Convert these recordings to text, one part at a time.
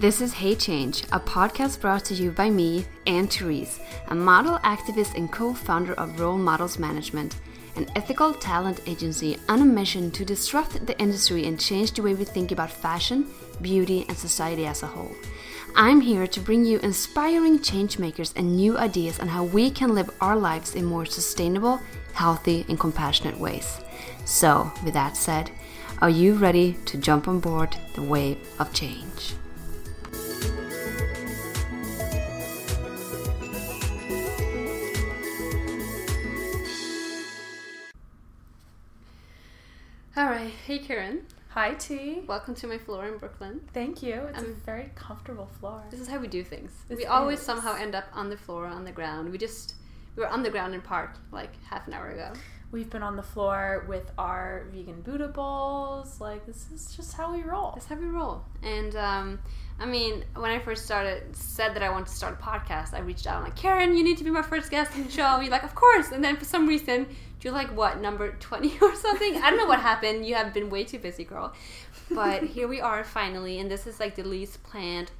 This is Hey Change, a podcast brought to you by me, Anne Therese, a model activist and co founder of Role Models Management, an ethical talent agency on a mission to disrupt the industry and change the way we think about fashion, beauty, and society as a whole. I'm here to bring you inspiring changemakers and new ideas on how we can live our lives in more sustainable, healthy, and compassionate ways. So, with that said, are you ready to jump on board the wave of change? Hey Kerrin. Hi T. Welcome to my floor in Brooklyn. Thank you. It's Um, a very comfortable floor. This is how we do things. This we always somehow end up on the floor, on the ground. We just we were on the ground in park like half an hour ago. We've been on the floor with our vegan Buddha bowls. Like this is just how we roll. That's how we roll. And um, I mean, when I first started, said that I wanted to start a podcast, I reached out. I'm like, Kerrin, you need to be my first guest on the show. You're like, of course. And then for some reason, you're like, what, number 20 or something? I don't know what happened. You have been way too busy, girl. But here we are finally. And this is like the least planned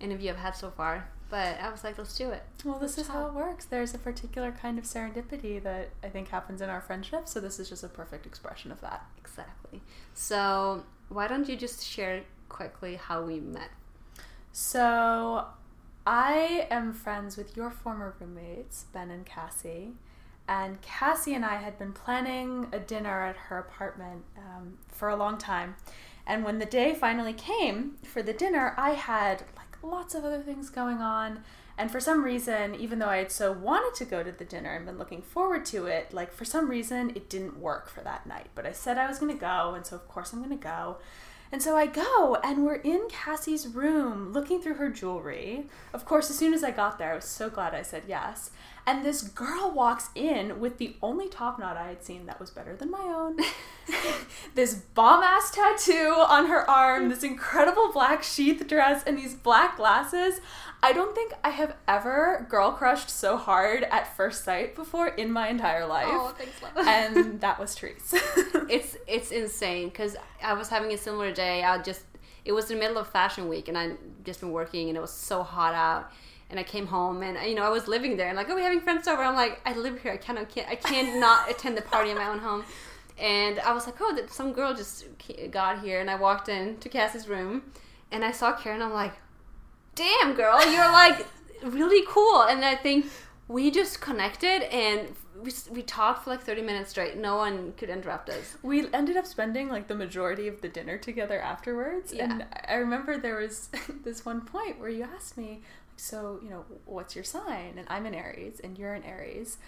interview I've had so far. But I was like, let's do it. Well, this Let's is how it works. There's a particular kind of serendipity that I think happens in our friendship. So this is just a perfect expression of that. Exactly. So why don't you just share quickly how we met? So I am friends with your former roommates, Ben and Cassie. And Cassie and I had been planning a dinner at her apartment um, for a long time. And when the day finally came for the dinner, I had like lots of other things going on. And for some reason, even though I had so wanted to go to the dinner and been looking forward to it, like for some reason it didn't work for that night. But I said I was going to go, and so of course I'm going to go. And so I go, and we're in Cassie's room looking through her jewelry. Of course, as soon as I got there, I was so glad I said yes. And this girl walks in with the only top knot I had seen that was better than my own. this bomb ass tattoo on her arm, this incredible black sheath dress, and these black glasses. I don't think I have ever girl crushed so hard at first sight before in my entire life. Oh, thanks, love. and that was Therese. it's it's insane because I was having a similar day. I just it was in the middle of fashion week and I'd just been working and it was so hot out. And I came home and you know I was living there and like oh we're having friends over. I'm like I live here. I cannot can't I can't not attend the party in my own home. And I was like oh that some girl just got here and I walked in to Cassie's room and I saw Kerrin. I'm like damn girl you're like really cool and I think we just connected and we, we talked for like 30 minutes straight. No one could interrupt us. we ended up spending like the majority of the dinner together afterwards Yeah. and i remember there was this one point where you asked me so you know what's your sign? And i'm an aries and you're an aries.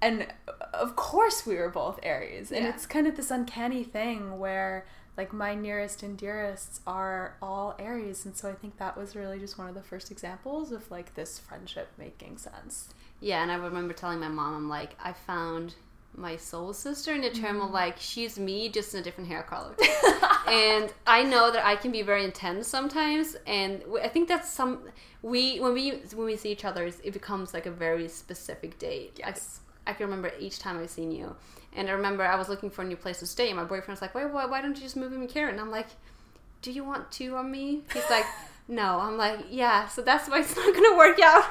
And of course we were both aries. And Yeah. it's kind of this uncanny thing where like my nearest and dearests are all aries. And so i think that was really just one of the first examples of like this friendship making sense. Yeah, and I remember telling my mom, I'm like, I found my soul sister in the term of mm. like, she's me just in a different hair color. and I know that I can be very intense sometimes, and i think that's some we when we when we see each other, it becomes like a very specific date. Yes. I, I can remember each time I've seen you, and I remember I was looking for a new place to stay, and my boyfriend was like, "Why why, why don't you just move in with Kerrin?" I'm like, "Do you want two on me?" He's like. No, I'm like, yeah, so that's why it's not gonna work out.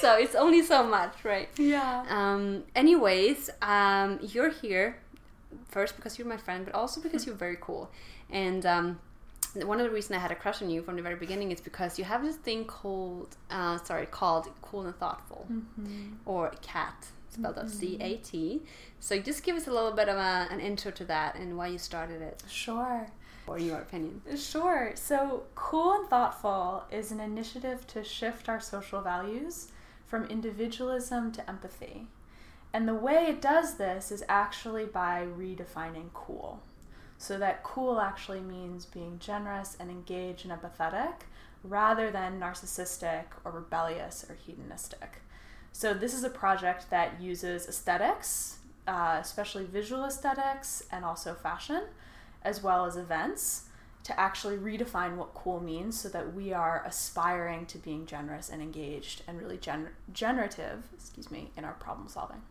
so it's only so much, right? yeah Um, anyways, um, you're here first because you're my friend, but also because you're very cool. And um, one of the reasons I had a crush on you from the very beginning is because you have this thing called, uh, sorry, called Cool and Thoughtful, or CAT, spelled out C A T. So just give us a little bit of a, an intro to that and why you started it, sure or in your opinion. Sure. So, Cool and Thoughtful is an initiative to shift our social values from individualism to empathy. And the way it does this is actually by redefining cool. So, that cool actually means being generous and engaged and empathetic rather than narcissistic or rebellious or hedonistic. So, this is a project that uses aesthetics, uh, especially visual aesthetics and also fashion as well as events to actually redefine what cool means so that we are aspiring to being generous and engaged and really gener- generative excuse me in our problem solving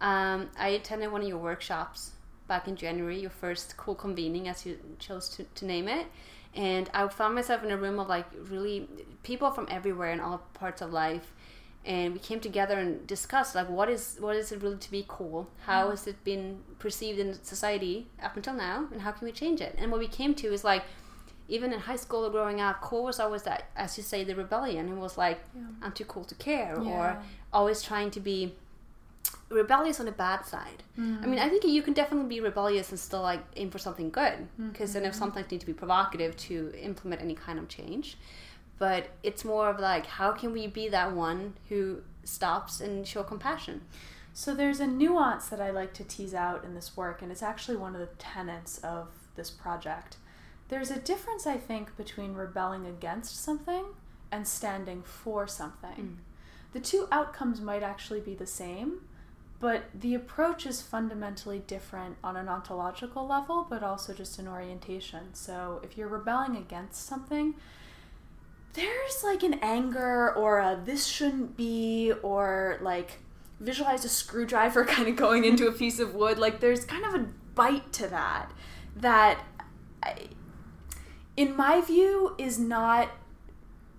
Um, I attended one of your workshops back in January, your first cool convening, as you chose to, to name it. and I found myself in a room of like really people from everywhere in all parts of life, and we came together and discussed like what is what is it really to be cool? How Mm. has it been perceived in society up until now, and how can we change it? And what we came to is like. Even in high school or growing up, cool was always that, as you say, the rebellion. It was like, Yeah. I'm too cool to care, or always trying to be rebellious on the bad side. Mm. I mean, I think you can definitely be rebellious and still like aim for something good because then if Mm-hmm. sometimes need to be provocative to implement any kind of change. But it's more of like how can we be that one who stops and show compassion? So there's a nuance that I like to tease out in this work, and it's actually one of the tenets of this project. There's a difference, I think, between rebelling against something and standing for something. Mm. The two outcomes might actually be the same, but the approach is fundamentally different on an ontological level, but also just an orientation. So if you're rebelling against something, there's like an anger or a this shouldn't be, or like visualize a screwdriver kind of going into a piece of wood. Like there's kind of a bite to that that, I, in my view, is not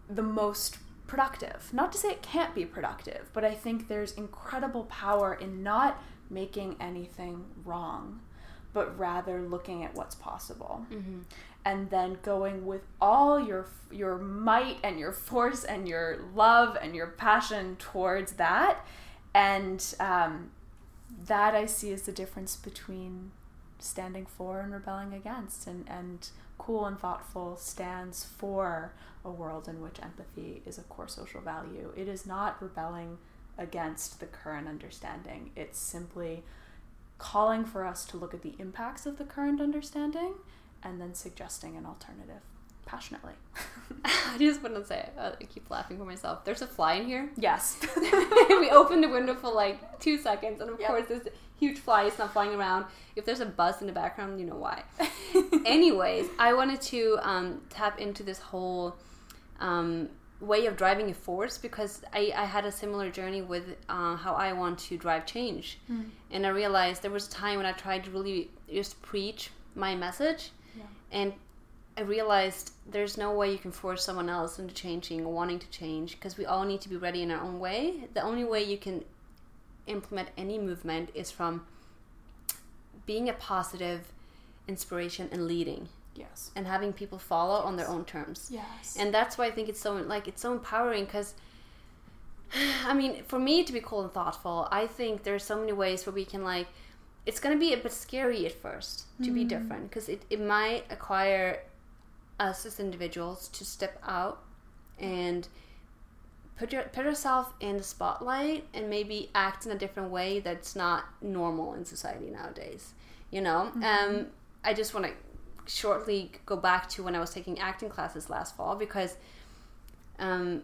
the most productive. Not to say it can't be productive, but I think there's incredible power in not making anything wrong, but rather looking at what's possible. Mm-hmm. And then going with all your your might and your force and your love and your passion towards that, and um, that I see as the difference between standing for and rebelling against and, and cool and thoughtful stands for a world in which empathy is a core social value. It is not rebelling against the current understanding. It's simply calling for us to look at the impacts of the current understanding and then suggesting an alternative passionately I just want to say, uh, I keep laughing for myself. There's a fly in here. yes we opened the window for like two seconds, and of Yep. course, this huge fly is not flying around. If there's a buzz in the background, you know why. Anyways, I wanted to um, tap into this whole um, way of driving a force because I, I had a similar journey with uh, how I want to drive change. And I realized there was a time when I tried to really just preach my message. And I realized there's no way you can force someone else into changing or wanting to change because we all need to be ready in our own way. The only way you can implement any movement is from being a positive inspiration and leading yes and having people follow on their own terms. yes And that's why I think it's so like it's so empowering because I mean, for me to be cool and thoughtful, I think there's so many ways where we can like it's going to be a bit scary at first to be different because it, it might acquire us as individuals to step out and put your put yourself in the spotlight and maybe act in a different way that's not normal in society nowadays you know? Um i just want to shortly go back to when i was taking acting classes last fall because um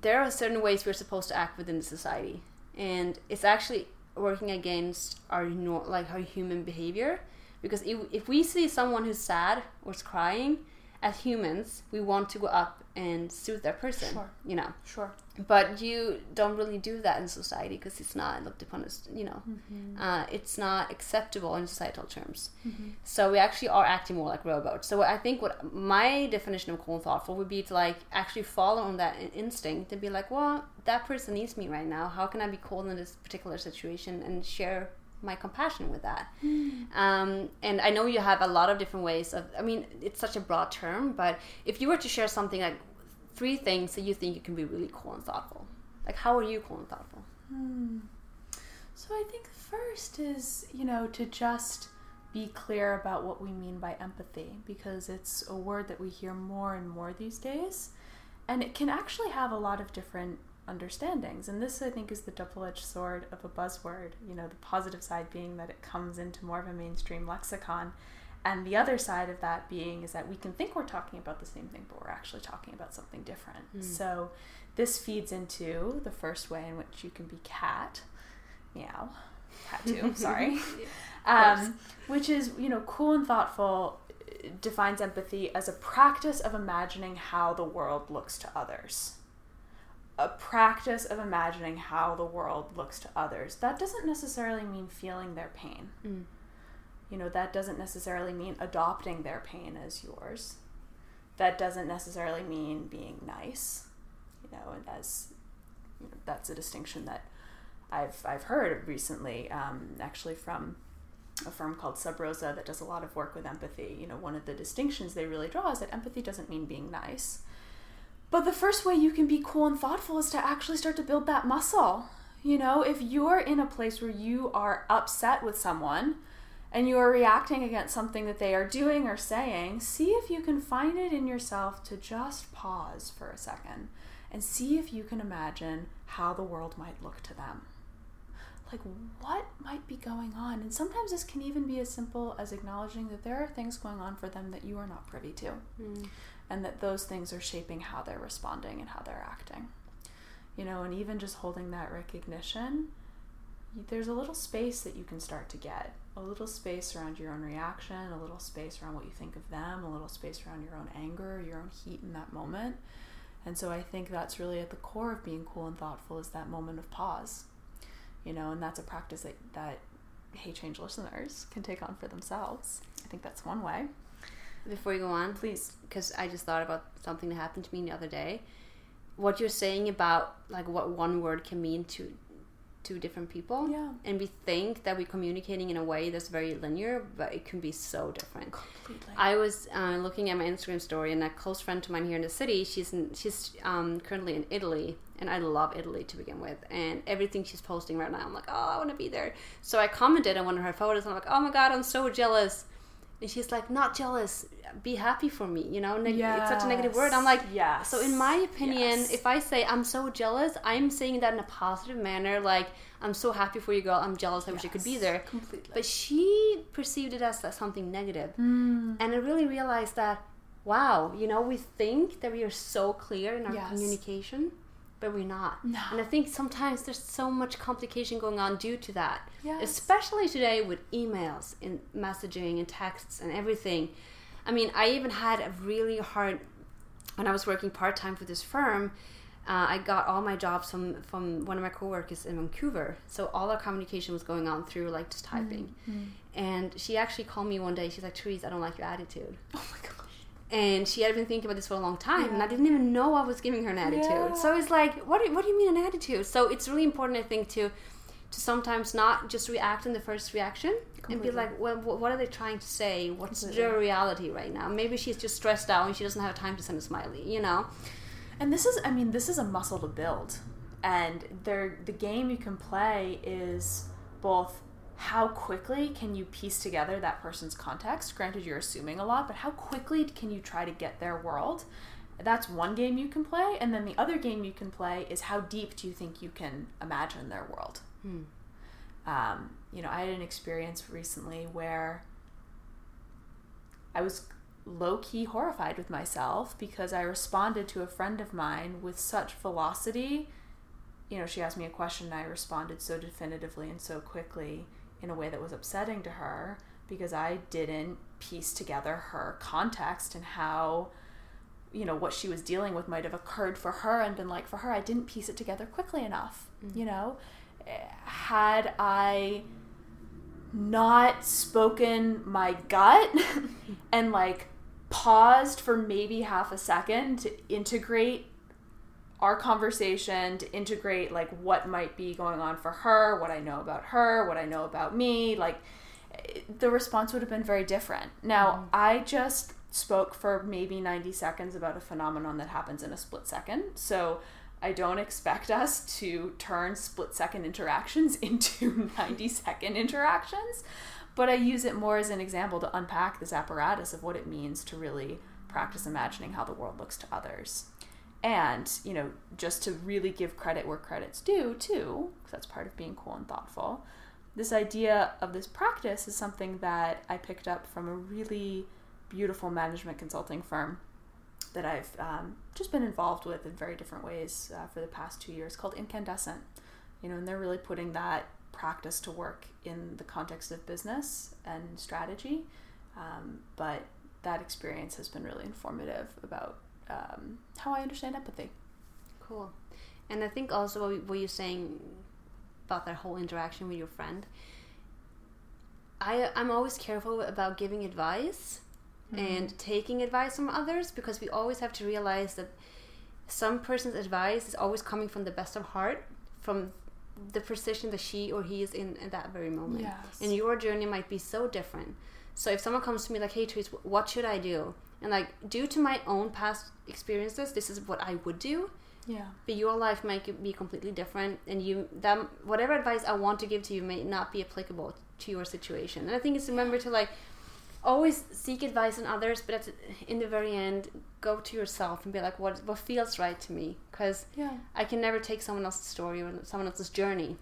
there are certain ways we're supposed to act within the society. And it's actually working against our nor- like our human behavior. Because if, if we see someone who's sad or is crying as humans we want to go up and soothe that person Sure. you know? Sure. But you don't really do that in society because it's not looked upon as you know Mm-hmm. uh, it's not acceptable in societal terms. So we actually are acting more like robots. So i think what my definition of cool and thoughtful would be to like actually follow on that instinct and be like well that person needs me right now. How can i be cool in this particular situation and share my compassion with that? Um, and i know you have a lot of different ways of i mean it's such a broad term but if you were to share something like three things that you think you can be really cool and thoughtful. Like how are you cool and thoughtful? Hmm. So I think first is, you know, to just be clear about what we mean by empathy because it's a word that we hear more and more these days and it can actually have a lot of different understandings. And this I think is the double-edged sword of a buzzword, you know, the positive side being that it comes into more of a mainstream lexicon and the other side of that being is that we can think we're talking about the same thing but we're actually talking about something different. So this feeds into the first way in which you can be cat, meow, cat too. sorry, um, which is you know cool and thoughtful. uh, Defines empathy as a practice of imagining how the world looks to others. A practice of imagining how the world looks to others. That doesn't necessarily mean feeling their pain. Mm. You know, that doesn't necessarily mean adopting their pain as yours. that doesn't necessarily mean being nice, you know, and as you know, that's a distinction that I've I've heard recently, um, actually from a firm called Sub Rosa that does a lot of work with empathy. You know, one of the distinctions they really draw is that empathy doesn't mean being nice. But the first way you can be cool and thoughtful is to actually start to build that muscle. You know, if you're in a place where you are upset with someone and you are reacting against something that they are doing or saying, see if you can find it in yourself to just pause for a second and see if you can imagine how the world might look to them. Like what might be going on? And sometimes this can even be as simple as acknowledging that there are things going on for them that you are not privy to mm. and that those things are shaping how they're responding and how they're acting. You know and even just holding that recognition there's a little space that you can start to get a little space around your own reaction a little space around what you think of them a little space around your own anger your own heat in that moment and so i think that's really at the core of being cool and thoughtful is that moment of pause you know, and that's a practice that, that Hey Change listeners can take on for themselves. I think that's one way. Before you go on, please, because I just thought about something that happened to me the other day. What you're saying about like what one word can mean to two different people. Yeah. And we think that we're communicating in a way that's very linear, but it can be so different. Completely. I was uh, looking at my Instagram story, and a close friend of mine here in the city, she's in, she's um, currently in Italy, and I love Italy to begin with. And everything she's posting right now, I'm like, oh, I want to be there. So I commented on one of her photos, and I'm like, oh my god, I'm so jealous. And she's like, not jealous, be happy for me, you know? Neg- yes. It's such a negative word. I'm like, yeah. So, in my opinion, yes. if I say I'm so jealous, I'm saying that in a positive manner. Like, I'm so happy for you, girl. I'm jealous. I yes. wish I could be there. Completely. But she perceived it as something negative. Mm. And I really realized that, wow, you know, we think that we are so clear in our communication but we're not. No. And I think sometimes there's so much complication going on due to that. Yes. Especially today with emails and messaging and texts and everything. I mean, I even had a really hard when I was working part time for this firm. Uh, I got all my jobs from from one of my coworkers in Vancouver, so all our communication was going on through like just typing. Mm-hmm. And she actually called me one day. She's like, "Therese, I don't like your attitude." Oh my god and she had been thinking about this for a long time yeah. and i didn't even know i was giving her an attitude yeah. so it's like what do, what do you mean an attitude so it's really important i think to to sometimes not just react in the first reaction Completely. and be like well what are they trying to say what's Completely. the reality right now maybe she's just stressed out and she doesn't have time to send a smiley you know and this is i mean this is a muscle to build and there the game you can play is both how quickly can you piece together that person's context? Granted, you're assuming a lot, but how quickly can you try to get their world? That's one game you can play. And then the other game you can play is how deep do you think you can imagine their world? Hmm. Um, you know, I had an experience recently where I was low key horrified with myself because I responded to a friend of mine with such velocity. You know, she asked me a question and I responded so definitively and so quickly in a way that was upsetting to her because I didn't piece together her context and how you know what she was dealing with might have occurred for her and been like for her I didn't piece it together quickly enough mm-hmm. you know had I not spoken my gut and like paused for maybe half a second to integrate our conversation to integrate like what might be going on for her, what I know about her, what I know about me, like the response would have been very different. Now, mm-hmm. I just spoke for maybe 90 seconds about a phenomenon that happens in a split second. So, I don't expect us to turn split second interactions into 90 second interactions, but I use it more as an example to unpack this apparatus of what it means to really practice imagining how the world looks to others and you know just to really give credit where credit's due too because that's part of being cool and thoughtful this idea of this practice is something that i picked up from a really beautiful management consulting firm that i've um, just been involved with in very different ways uh, for the past two years called incandescent. You know and they're really putting that practice to work in the context of business and strategy. Um, but that experience has been really informative about um, how I understand empathy. Cool. And I think also what you're saying about that whole interaction with your friend, I I'm always careful about giving advice and taking advice from others because we always have to realize that some person's advice is always coming from the best of heart, from the position that she or he is in at that very moment. Yes. And your journey might be so different. So if someone comes to me like, "Hey, Therese, what should I do?" and like, due to my own past experiences, this is what I would do. Yeah. But your life might be completely different, and you that whatever advice I want to give to you may not be applicable to your situation. And I think it's remember to like always seek advice in others, but at, in the very end, go to yourself and be like, what what feels right to me? Because Yeah. I can never take someone else's story or someone else's journey.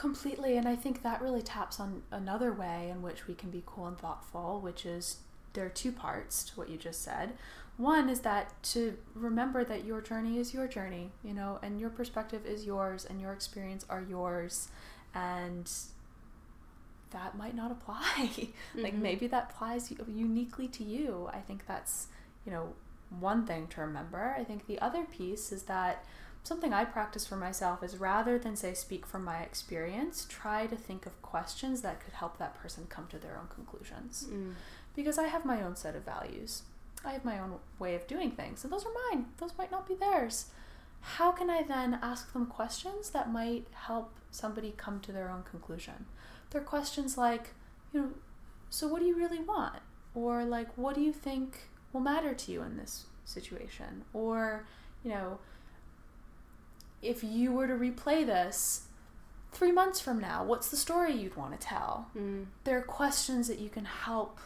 Completely, and I think that really taps on another way in which we can be cool and thoughtful, which is there are two parts to what you just said. One is that to remember that your journey is your journey, you know, and your perspective is yours and your experience are yours and that might not apply. like Mhm. maybe that applies uniquely to you. I think that's, you know, one thing to remember. I think the other piece is that something I practice for myself is rather than say speak from my experience, try to think of questions that could help that person come to their own conclusions. Mm. Because I have my own set of values. I have my own way of doing things, and those are mine. Those might not be theirs. How can I then ask them questions that might help somebody come to their own conclusion? They're questions like, you know, so what do you really want? Or like, what do you think will matter to you in this situation? Or, you know, if you were to replay this three months from now, what's the story you'd want to tell? Mm. There are questions that you can help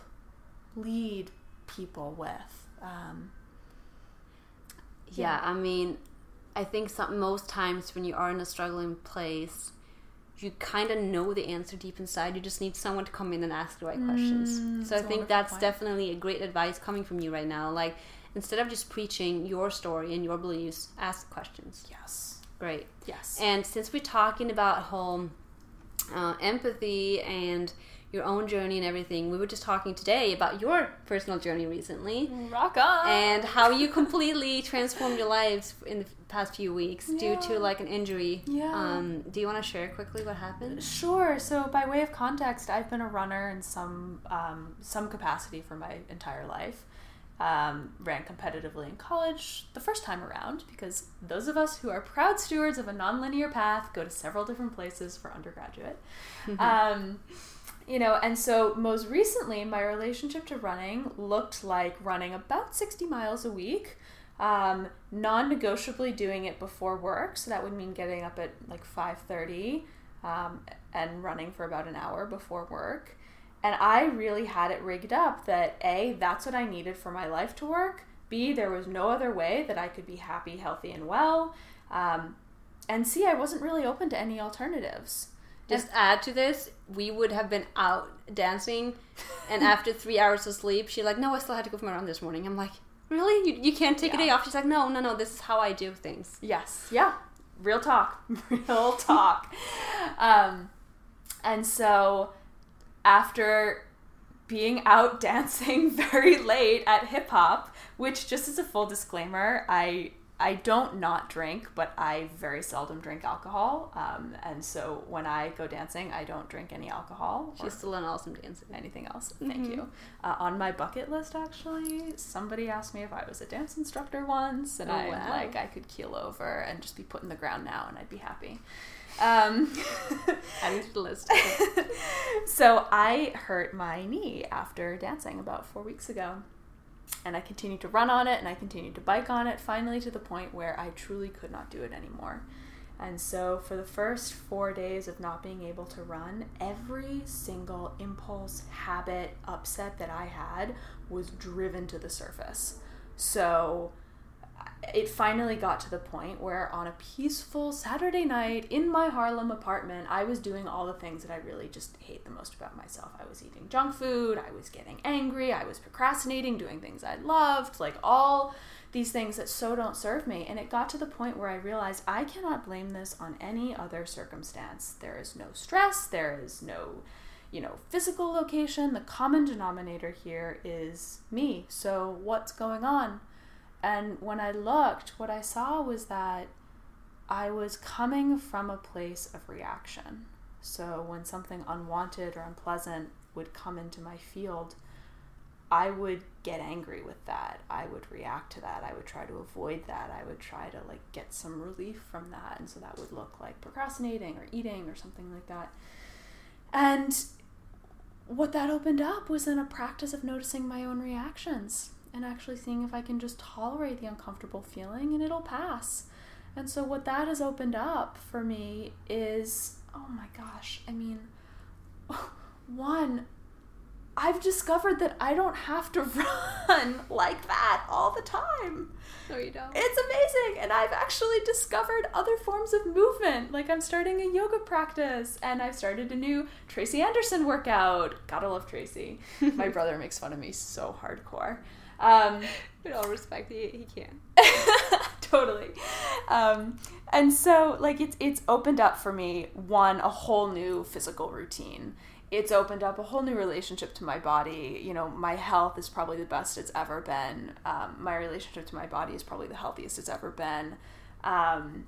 lead people with. Um, Yeah, I mean, I think some most times when you are in a struggling place, you kind of know the answer deep inside. You just need someone to come in and ask the right Mm, questions. So I think that's point. definitely a great advice coming from you right now. Like instead of just preaching your story and your beliefs, ask questions. yes. Great. Yes. And since we're talking about whole uh, empathy and your own journey and everything, we were just talking today about your personal journey recently Rock on. and how you completely transformed your lives in the past few weeks due to like an injury. Yeah. Um, do you want to share quickly what happened? Sure. So, by way of context, I've been a runner in some um, some capacity for my entire life. Um, ran competitively in college the first time around because those of us who are proud stewards of a nonlinear path go to several different places for undergraduate. um, you know, and so most recently, my relationship to running looked like running about 60 miles a week, um, non-negotiably doing it before work. So that would mean getting up at like 5.30 um, and running for about an hour before work. And I really had it rigged up that A, that's what I needed for my life to work. B, there was no other way that I could be happy, healthy, and well. Um, and C, I wasn't really open to any alternatives. Just add to this, we would have been out dancing, and after three hours of sleep, she's like, "No, I still had to go for my run this morning." I'm like, "Really? You, you can't take a day off?" She's like, "No, no, no. This is how I do things." Yes. Yeah. Real talk. Real talk. um, and so after being out dancing very late at hip hop, which just as a full disclaimer, I I don't not drink, but I very seldom drink alcohol. Um, and so when I go dancing, I don't drink any alcohol. She's still an awesome dancer. anything else. Thank you. Uh, on my bucket list, actually, somebody asked me if I was a dance instructor once, and Oh, I'm wow. like, I could keel over and just be put in the ground now, and I'd be happy. Um, Adding to the list. so I hurt my knee after dancing about four weeks ago. And I continued to run on it and I continued to bike on it, finally to the point where I truly could not do it anymore. And so, for the first four days of not being able to run, every single impulse, habit, upset that I had was driven to the surface. So, it finally got to the point where on a peaceful Saturday night in my Harlem apartment, I was doing all the things that I really just hate the most about myself. I was eating junk food, I was getting angry, I was procrastinating, doing things I loved, like all these things that so don't serve me. And it got to the point where I realized I cannot blame this on any other circumstance. There is no stress, there is no you know, physical location. The common denominator here is me. So, what's going on? And when I looked, what I saw was that I was coming from a place of reaction. So when something unwanted or unpleasant would come into my field, I would get angry with that. I would react to that. I would try to avoid that. I would try to like get some relief from that. And so that would look like procrastinating or eating or something like that. And what that opened up was in a practice of noticing my own reactions and actually seeing if I can just tolerate the uncomfortable feeling and it'll pass. And so, what that has opened up for me is oh my gosh, I mean, one, I've discovered that I don't have to run like that all the time. No, you don't. It's amazing. And I've actually discovered other forms of movement. Like I'm starting a yoga practice and I've started a new Tracy Anderson workout. Gotta love Tracy. My brother makes fun of me so hardcore. Um, With all respect, he, he can. totally. Um, and so like it's it's opened up for me one a whole new physical routine it's opened up a whole new relationship to my body. You know, my health is probably the best it's ever been. Um, my relationship to my body is probably the healthiest it's ever been. Um,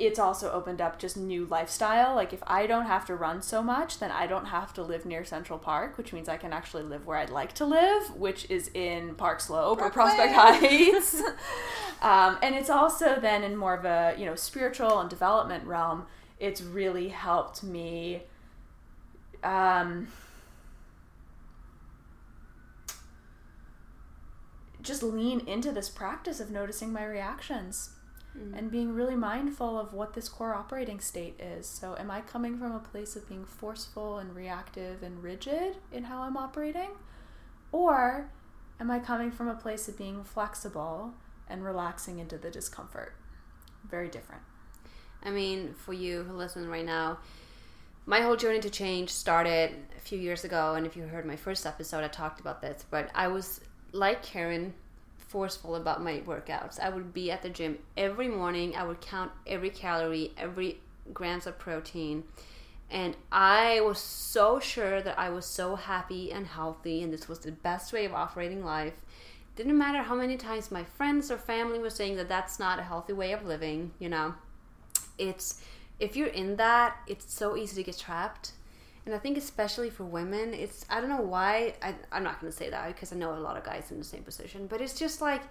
it's also opened up just new lifestyle. Like if I don't have to run so much, then I don't have to live near Central Park, which means I can actually live where I'd like to live, which is in Park Slope or Prospect Heights. um, and it's also then in more of a you know spiritual and development realm. It's really helped me um, just lean into this practice of noticing my reactions mm. and being really mindful of what this core operating state is. So, am I coming from a place of being forceful and reactive and rigid in how I'm operating? Or am I coming from a place of being flexible and relaxing into the discomfort? Very different. I mean, for you who listen right now, my whole journey to change started a few years ago. And if you heard my first episode, I talked about this. But I was like Kerrin, forceful about my workouts. I would be at the gym every morning. I would count every calorie, every grams of protein. And I was so sure that I was so happy and healthy, and this was the best way of operating life. Didn't matter how many times my friends or family were saying that that's not a healthy way of living, you know. It's if you're in that, it's so easy to get trapped. And I think especially for women, it's I don't know why I, I'm not going to say that because I know a lot of guys in the same position, but it's just like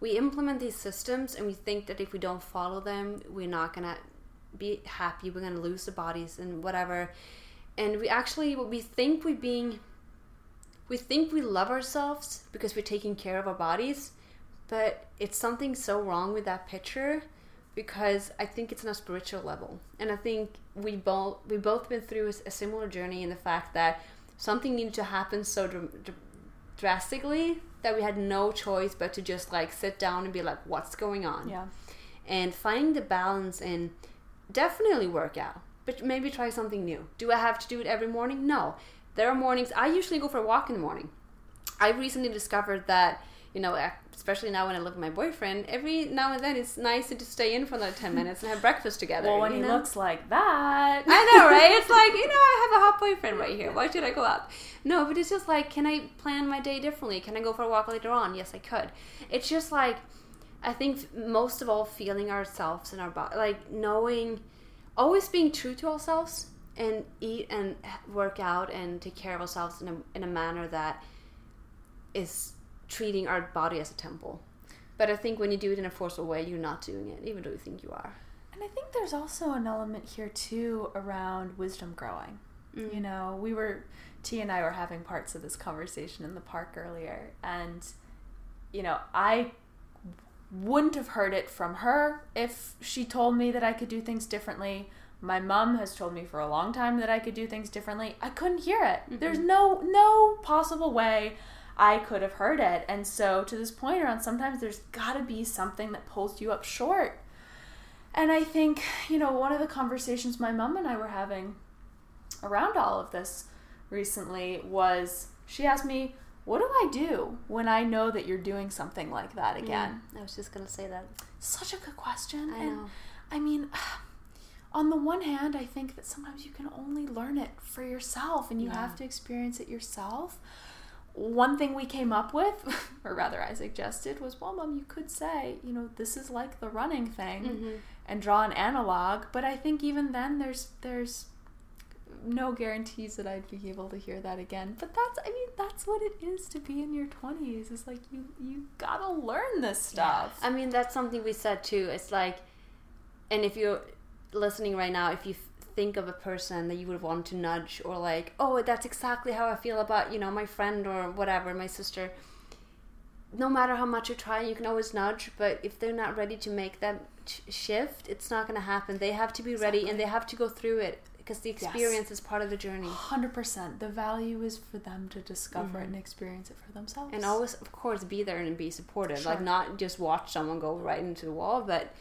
we implement these systems and we think that if we don't follow them, we're not going to be happy. We're going to lose the bodies and whatever. And we actually we think we being we think we love ourselves because we're taking care of our bodies, but it's something so wrong with that picture because I think it's on a spiritual level, and I think we both we both been through a, similar journey in the fact that something needed to happen so dr- dr- drastically that we had no choice but to just like sit down and be like, what's going on? Yeah. And finding the balance and definitely work out, but maybe try something new. Do I have to do it every morning? No. There are mornings I usually go for a walk in the morning. I recently discovered that you know, especially now when I live with my boyfriend, every now and then it's nice to just stay in for another 10 minutes and have breakfast together. Well, when he know? looks like that. I know, right? It's like, you know, I have a hot boyfriend right here. Why should I go out? No, but it's just like, can I plan my day differently? Can I go for a walk later on? Yes, I could. It's just like, I think most of all, feeling ourselves in our body, like knowing, always being true to ourselves and eat and work out and take care of ourselves in a, in a manner that is treating our body as a temple. But I think when you do it in a forceful way, you're not doing it, even though you think you are. And I think there's also an element here too around wisdom growing. Mm. You know, we were T and I were having parts of this conversation in the park earlier, and you know, I wouldn't have heard it from her if she told me that I could do things differently. My mom has told me for a long time that I could do things differently. I couldn't hear it. Mm-hmm. There's no no possible way I could have heard it. And so to this point around sometimes there's got to be something that pulls you up short. And I think, you know, one of the conversations my mom and I were having around all of this recently was she asked me, What do I do when I know that you're doing something like that mm, again? I was just going to say that. Such a good question. I and know. I mean, on the one hand, I think that sometimes you can only learn it for yourself and you yeah. have to experience it yourself one thing we came up with, or rather I suggested, was well, mom, you could say, you know, this is like the running thing, mm-hmm. and draw an analog. But I think even then, there's there's no guarantees that I'd be able to hear that again. But that's I mean that's what it is to be in your twenties. It's like you you gotta learn this stuff. I mean, that's something we said too. It's like, and if you're listening right now, if you think of a person that you would want to nudge or like, oh, that's exactly how I feel about, you know, my friend or whatever, my sister. No matter how much you try, you can always nudge, but if they're not ready to make that sh- shift, it's not going to happen. They have to be ready and they have to go through it because the experience is part of the journey. Hundred percent. The value is for them to discover it and experience it for themselves. And always, of course, be there and be supportive. Sure. Like, not just watch someone go right into the wall, but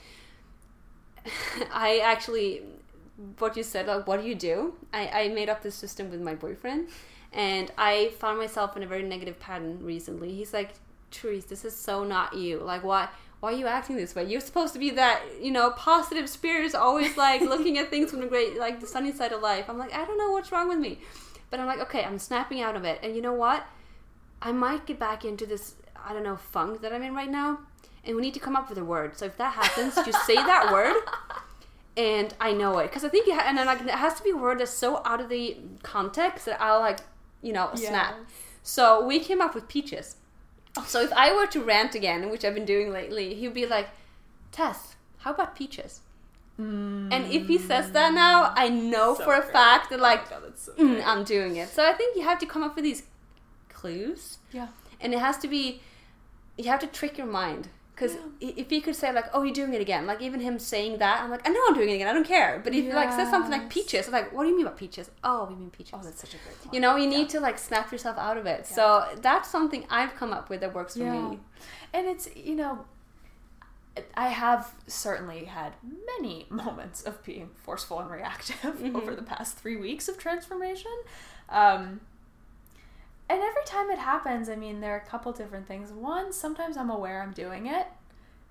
I actually, what you said, like, what do you do? I, I made up this system with my boyfriend, and I found myself in a very negative pattern recently. He's like, Therese, this is so not you. Like, why? Why are you acting this way? You're supposed to be that, you know, positive spirit, always like looking at things from the great, like the sunny side of life. I'm like, I don't know what's wrong with me, but I'm like, okay, I'm snapping out of it, and you know what? I might get back into this, I don't know, funk that I'm in right now, and we need to come up with a word. So if that happens, just say that word, and I know it because I think it, ha- and then like it has to be a word that's so out of the context that I'll like, you know, snap. Yes. So we came up with peaches. So if I were to rant again, which I've been doing lately, he'd be like, "Tess, how about peaches?" And if he says that now, I know So for a great. fact that like God, that's so mm. I'm doing it. So I think you have to come up with these clues, yeah. and it has to be you have to trick your mind because if he could say like, "Oh, you're doing it again," like even him saying that, I'm like, "I know I'm doing it again. I don't care." But if he like says something like peaches, I'm like, "What do you mean by peaches?" Oh, we mean peaches. Oh, that's such a great point. you know, you Yeah. need to like snap yourself out of it. So that's something I've come up with that works for Yeah. me. And it's, you know, I have certainly had many moments of being forceful and reactive Mm-hmm. over the past three weeks of transformation. Um, and every time it happens, I mean, there are a couple different things. One, sometimes I'm aware I'm doing it.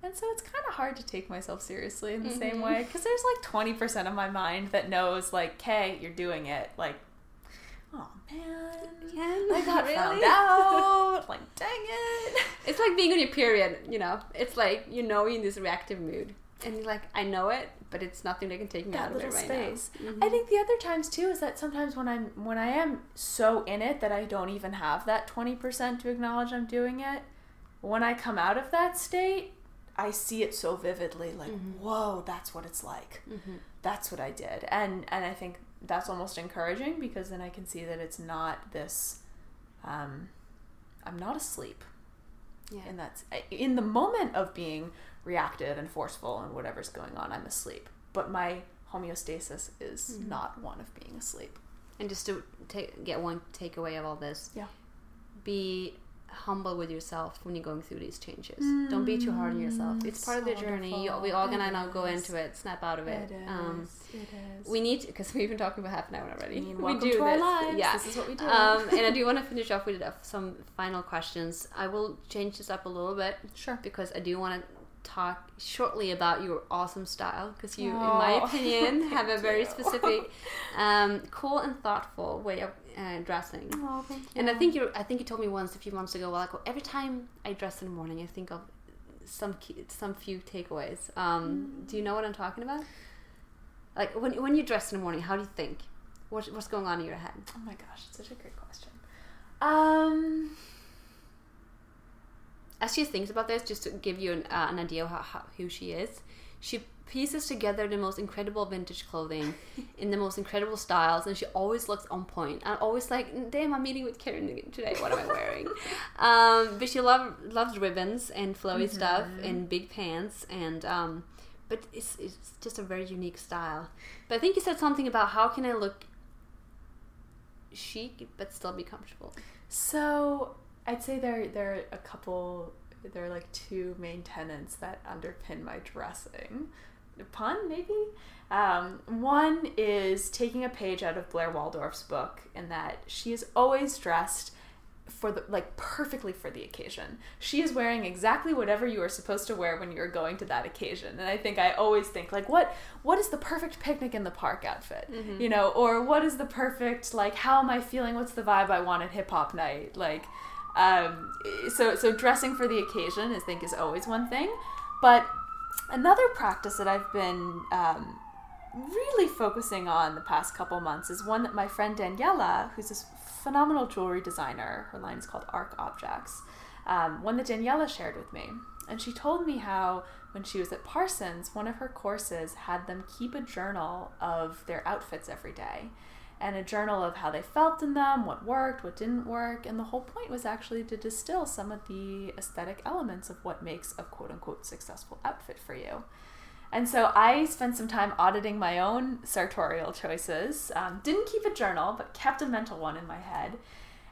And so it's kind of hard to take myself seriously in the same Mhm. way because there's like 20% of my mind that knows, like, okay, you're doing it. Like, oh man. Yeah, I got really? found out. Like, dang it. It's like being on your period, you know. It's like you know you're in this reactive mood, and you're like, I know it, but it's nothing that can take me out that of it right space. now. I Mhm. think the other times too is that sometimes when I'm when I am so in it that I don't even have that 20% to acknowledge I'm doing it. When I come out of that state, I see it so vividly like, whoa, that's what it's like. Mhm. That's what I did. And and I think that's almost encouraging because then I can see that it's not this um I'm not asleep. Yeah. And that's in the moment of being reactive and forceful and whatever's going on, I'm asleep. But my homeostasis is Mm-hmm. not one of being asleep. And just to take, get one takeaway of all this, Yeah. be humble with yourself when you're going through these changes. Don't be too hard on yourself. It's part of the journey. You, we all gonna now go into it, snap out of it. It is. Um, it is. we need because we've been talking about half an hour already. I mean, we do to our this. lives. Yeah. This is what we do. Um, and I do want to finish off with uh, some final questions. I will change this up a little bit sure. because I do want to talk shortly about your awesome style because you, in Oh, my opinion, have a very you. specific, um, cool and thoughtful way of uh, dressing. Thank you. And I think you, I think you told me once a few months ago. Like every time I dress in the morning, I think of some key, some few takeaways. Um, Do you know what I'm talking about? Like when when you dress in the morning, how do you think? What's what's going on in your head? Oh my gosh, it's such a great question. Um, as she thinks about this, just to give you an, uh, an idea of how, how, who she is, she pieces together the most incredible vintage clothing in the most incredible styles, and she always looks on point. I'm always like, damn, I'm meeting with Kerrin today. What am I wearing? um, but she love, loves ribbons and flowy stuff and big pants, and um, but it's, it's just a very unique style. But I think you said something about how can I look chic but still be comfortable. so I'd say there there are a couple. There are like two main tenets that underpin my dressing. Pun, maybe. Um, one is taking a page out of Blair Waldorf's book, in that she is always dressed for the like perfectly for the occasion. She is wearing exactly whatever you are supposed to wear when you're going to that occasion. And I think I always think like what what is the perfect picnic in the park outfit? You know, or what is the perfect like how am I feeling? What's the vibe I want at hip hop night? Like um so so dressing for the occasion I think is always one thing. But another practice that I've been um really focusing on the past couple months is one that my friend Daniela, who's this phenomenal jewelry designer, her line is called Arc Objects, um, one that Daniela shared with me. And she told me how when she was at Parsons, one of her courses had them keep a journal of their outfits every day and a journal of how they felt in them, what worked, what didn't work. And the whole point was actually to distill some of the aesthetic elements of what makes a quote unquote successful outfit for you. And so I spent some time auditing my own sartorial choices. Um, didn't keep a journal, but kept a mental one in my head.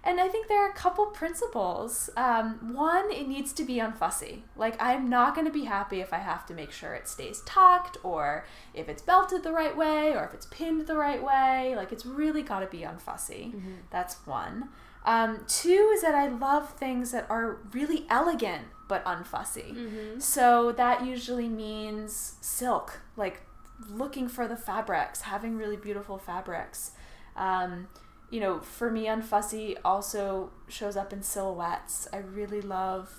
And I think there are a couple principles. Um, one, it needs to be unfussy. Like, I'm not going to be happy if I have to make sure it stays tucked, or if it's belted the right way, or if it's pinned the right way. Like, it's really got to be unfussy. Mm-hmm. That's one. Um, two is that I love things that are really elegant but unfussy. Mm-hmm. So that usually means silk, like looking for the fabrics, having really beautiful fabrics. Um, you know, for me, unfussy also shows up in silhouettes. I really love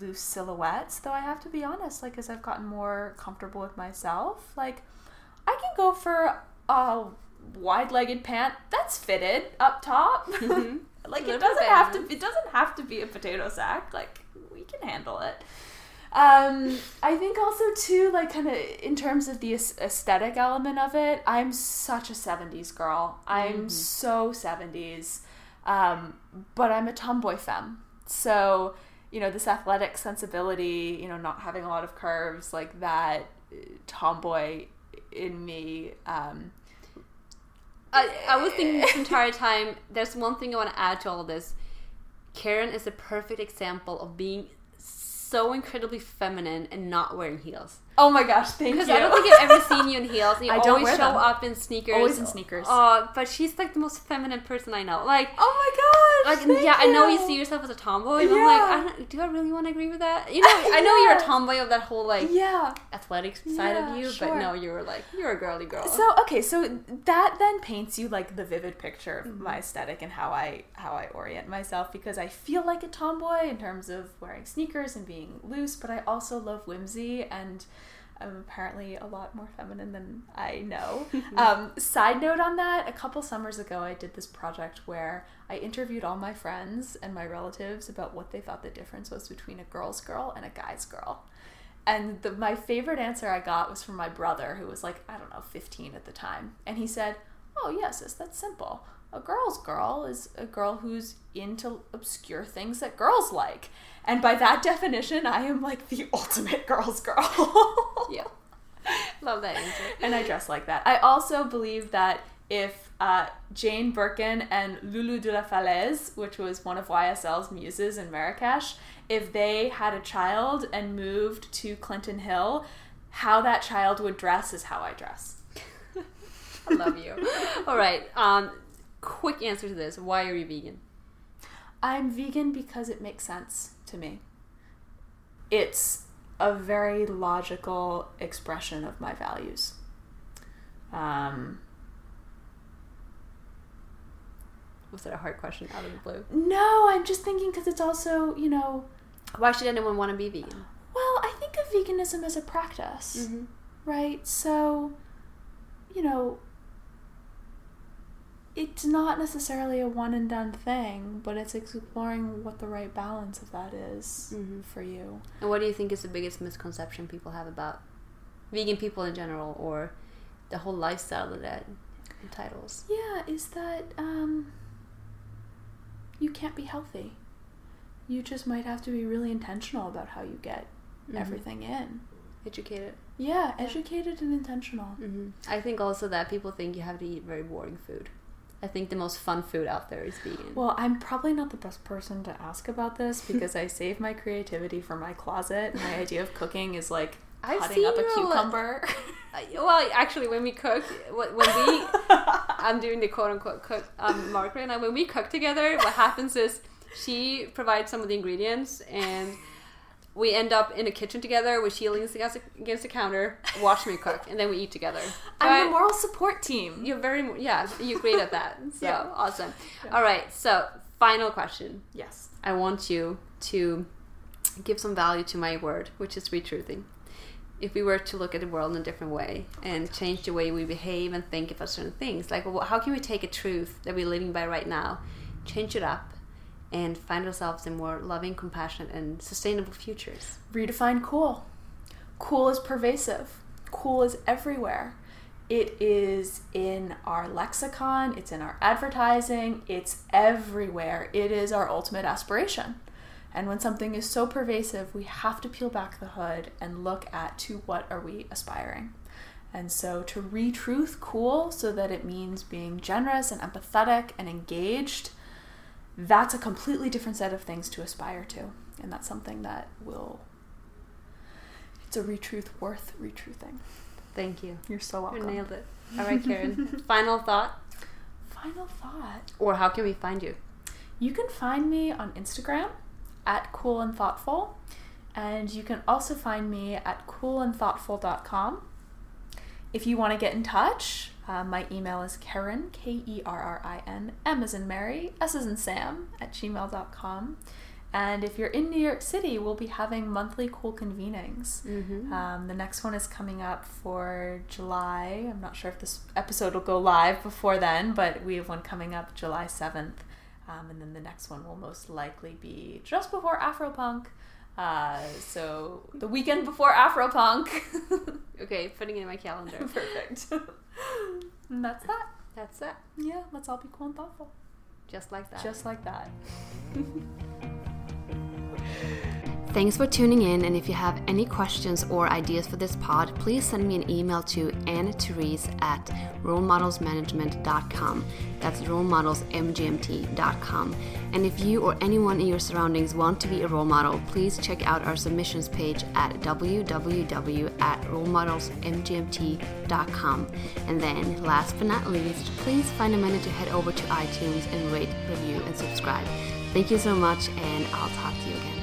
loose silhouettes, though I have to be honest, like, as I've gotten more comfortable with myself, like, I can go for a wide legged pant that's fitted up top. Mm-hmm. like, it doesn't have to, it doesn't have to be a potato sack. Like, we can handle it. Um, I think also too, like kind of in terms of the aesthetic element of it, I'm such a '70s girl. I'm mm-hmm. so '70s, um, but I'm a tomboy femme. So you know this athletic sensibility, you know, not having a lot of curves, like that uh, tomboy in me. Um, I, I was thinking this entire time. There's one thing I want to add to all this. Kerrin is a perfect example of being so incredibly feminine and not wearing heels. Oh my gosh, thank you. Because I don't think I've ever seen you in heels. You I always show them. up in sneakers. Always in sneakers. Oh, but she's like the most feminine person I know. Like, oh my gosh. Like, yeah, you. I know you see yourself as a tomboy. yeah. I'm like, I don't, do I really want to agree with that? You know, I know you're a tomboy of that whole like yeah athletic side yeah, of you, sure. but no, you were like you're a girly girl. So okay, so that then paints you like the vivid picture of mm-hmm. my aesthetic and how I how I orient myself because I feel like a tomboy in terms of wearing sneakers and being loose, but I also love whimsy and I'm apparently a lot more feminine than I know. um, side note on that, a couple summers ago, I did this project where I interviewed all my friends and my relatives about what they thought the difference was between a girl's girl and a guy's girl. And the, my favorite answer I got was from my brother, who was like, I don't know, 15 at the time. And he said, Oh, yes, it's that's simple. A girl's girl is a girl who's into obscure things that girls like. And by that definition, I am like the ultimate girl's girl. yeah. Love that answer. And I dress like that. I also believe that if uh, Jane Birkin and Loulou de la Falaise, which was one of YSL's muses in Marrakesh, if they had a child and moved to Clinton Hill, how that child would dress is how I dress. I love you. All right. Um, quick answer to this. Why are you vegan? I'm vegan because it makes sense to me. It's a very logical expression of my values. Um, was that a hard question out of the blue? No, I'm just thinking because it's also, you know. Why should anyone want to be vegan? Well, I think of veganism as a practice, mm-hmm. right? So, you know, it's not necessarily a one and done thing, but it's exploring what the right balance of that is mm-hmm. for you. And what do you think is the biggest misconception people have about vegan people in general or the whole lifestyle that that entitles? Yeah, is that um, you can't be healthy. You just might have to be really intentional about how you get mm-hmm. everything in. Educated. Yeah, educated and intentional. Mm-hmm. I think also that people think you have to eat very boring food. I think the most fun food out there is vegan. Well, I'm probably not the best person to ask about this because I save my creativity for my closet. My idea of cooking is like I've cutting up a cucumber. well, actually, when we cook, when we, I'm doing the quote unquote cook, um, Margaret and I, when we cook together, what happens is she provides some of the ingredients and we end up in a kitchen together with she leans against, against the counter, watch me cook, and then we eat together. I'm the moral support team. You're very yeah, you're great at that. So yeah. awesome. Yeah. All right, so final question. Yes, I want you to give some value to my word, which is retruthing. if we were to look at the world in a different way oh and change the way we behave and think about certain things, like well, how can we take a truth that we're living by right now, change it up, and find ourselves in more loving, compassionate, and sustainable futures? Redefine cool. Cool is pervasive. Cool is everywhere. It is in our lexicon, it's in our advertising, it's everywhere. It is our ultimate aspiration. And when something is so pervasive, we have to peel back the hood and look at to what are we aspiring. And so to retruth cool so that it means being generous and empathetic and engaged, that's a completely different set of things to aspire to. And that's something that will it's a retruth worth retruthing. Thank you. You're so welcome. You nailed it. All right, Kerrin. Final thought? Final thought. Or how can we find you? You can find me on Instagram at cool and thoughtful. And you can also find me at coolandthoughtful.com. If you want to get in touch, uh, my email is Kerrin, K E R R I N, M as in Mary, S as in Sam, at gmail.com. And if you're in New York City, we'll be having monthly cool convenings. Mm-hmm. Um, the next one is coming up for July. I'm not sure if this episode will go live before then, but we have one coming up July 7th. Um, and then the next one will most likely be just before Afropunk. Uh, so the weekend before Afropunk. okay, putting it in my calendar. Perfect. and that's that. That's it. Yeah, let's all be cool and thoughtful. Just like that. Just like that. Thanks for tuning in, and if you have any questions or ideas for this pod, please send me an email to anne-therese at rolemodelsmanagement.com. That's rolemodelsmgmt.com. And if you or anyone in your surroundings want to be a role model, please check out our submissions page at www.rolemodelsmgmt.com. And then, last but not least, please find a minute to head over to iTunes and rate, review, and subscribe. Thank you so much, and I'll talk to you again.